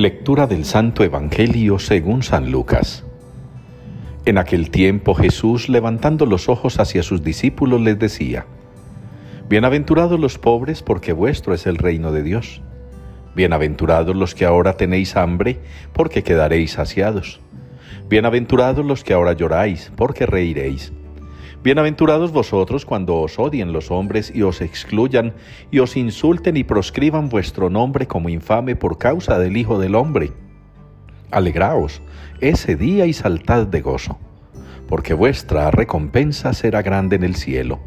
Lectura del Santo Evangelio según San Lucas. En aquel tiempo Jesús, levantando los ojos hacia sus discípulos, les decía, Bienaventurados los pobres, porque vuestro es el reino de Dios. Bienaventurados los que ahora tenéis hambre, porque quedaréis saciados. Bienaventurados los que ahora lloráis, porque reiréis. Bienaventurados vosotros cuando os odien los hombres y os excluyan y os insulten y proscriban vuestro nombre como infame por causa del Hijo del Hombre. Alegraos ese día y saltad de gozo, porque vuestra recompensa será grande en el cielo.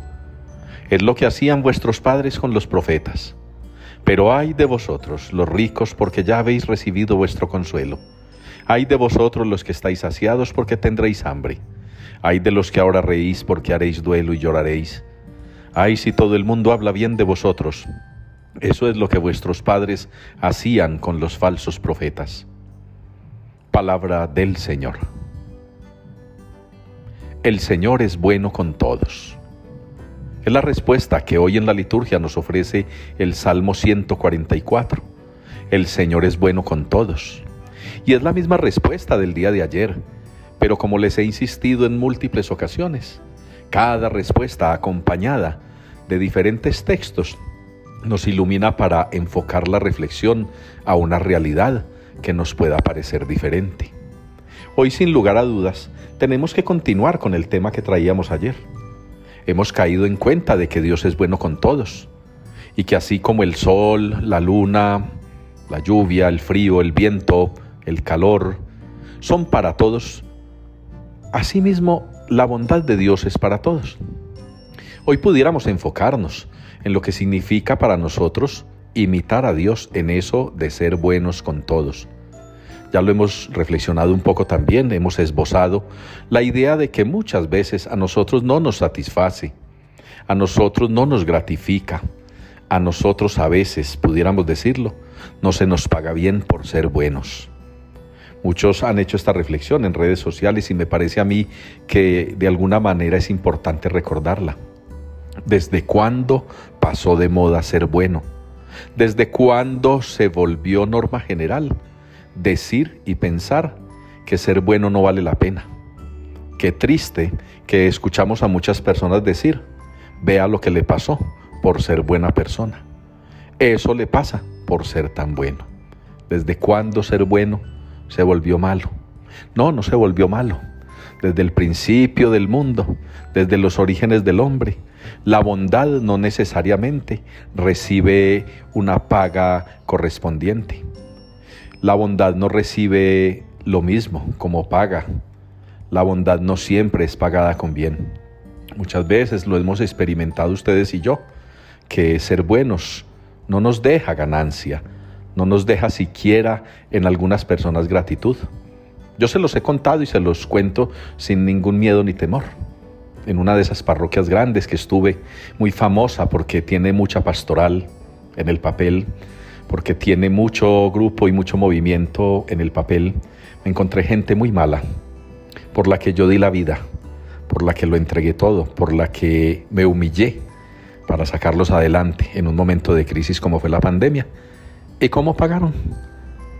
Es lo que hacían vuestros padres con los profetas. Pero ay de vosotros, los ricos, porque ya habéis recibido vuestro consuelo. Ay de vosotros los que estáis saciados, porque tendréis hambre. Ay de los que ahora reís porque haréis duelo y lloraréis. Ay si todo el mundo habla bien de vosotros. Eso es lo que vuestros padres hacían con los falsos profetas. Palabra del Señor. El Señor es bueno con todos. Es la respuesta que hoy en la liturgia nos ofrece el Salmo 144. El Señor es bueno con todos. Y es la misma respuesta del día de ayer pero como les he insistido en múltiples ocasiones, cada respuesta acompañada de diferentes textos nos ilumina para enfocar la reflexión a una realidad que nos pueda parecer diferente. Hoy sin lugar a dudas tenemos que continuar con el tema que traíamos ayer. Hemos caído en cuenta de que Dios es bueno con todos y que así como el sol, la luna, la lluvia, el frío, el viento, el calor, son para todos Asimismo, la bondad de Dios es para todos. Hoy pudiéramos enfocarnos en lo que significa para nosotros imitar a Dios en eso de ser buenos con todos. Ya lo hemos reflexionado un poco también, hemos esbozado la idea de que muchas veces a nosotros no nos satisface, a nosotros no nos gratifica, a nosotros a veces, pudiéramos decirlo, no se nos paga bien por ser buenos. Muchos han hecho esta reflexión en redes sociales y me parece a mí que de alguna manera es importante recordarla. ¿Desde cuándo pasó de moda ser bueno? ¿Desde cuándo se volvió norma general decir y pensar que ser bueno no vale la pena? Qué triste que escuchamos a muchas personas decir, vea lo que le pasó por ser buena persona. Eso le pasa por ser tan bueno. ¿Desde cuándo ser bueno se volvió malo. No, no se volvió malo. Desde el principio del mundo, desde los orígenes del hombre, la bondad no necesariamente recibe una paga correspondiente. La bondad no recibe lo mismo como paga. La bondad no siempre es pagada con bien. Muchas veces lo hemos experimentado ustedes y yo, que ser buenos no nos deja ganancia, no nos deja siquiera en algunas personas gratitud. Yo se los he contado y se los cuento sin ningún miedo ni temor. En una de esas parroquias grandes que estuve, muy famosa porque tiene mucha pastoral en el papel, porque tiene mucho grupo y mucho movimiento en el papel, me encontré gente muy mala, por la que yo di la vida, por la que lo entregué todo, por la que me humillé para sacarlos adelante en un momento de crisis como fue la pandemia ¿Y cómo pagaron?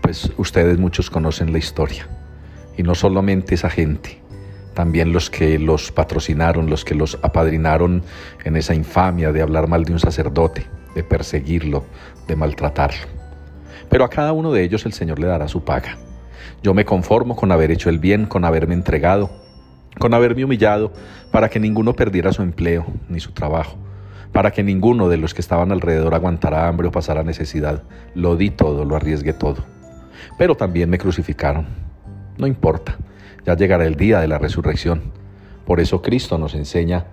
Pues ustedes muchos conocen la historia. Y no solamente esa gente, también los que los patrocinaron, los que los apadrinaron en esa infamia de hablar mal de un sacerdote, de perseguirlo, de maltratarlo. Pero a cada uno de ellos el Señor le dará su paga. Yo me conformo con haber hecho el bien, con haberme entregado, con haberme humillado, para que ninguno perdiera su empleo ni su trabajo para que ninguno de los que estaban alrededor aguantara hambre o pasara necesidad. Lo di todo, lo arriesgué todo. Pero también me crucificaron. No importa, ya llegará el día de la resurrección. Por eso Cristo nos enseña,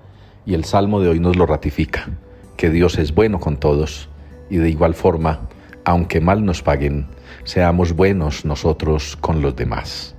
y el Salmo de hoy nos lo ratifica, que Dios es bueno con todos, y de igual forma, aunque mal nos paguen, seamos buenos nosotros con los demás.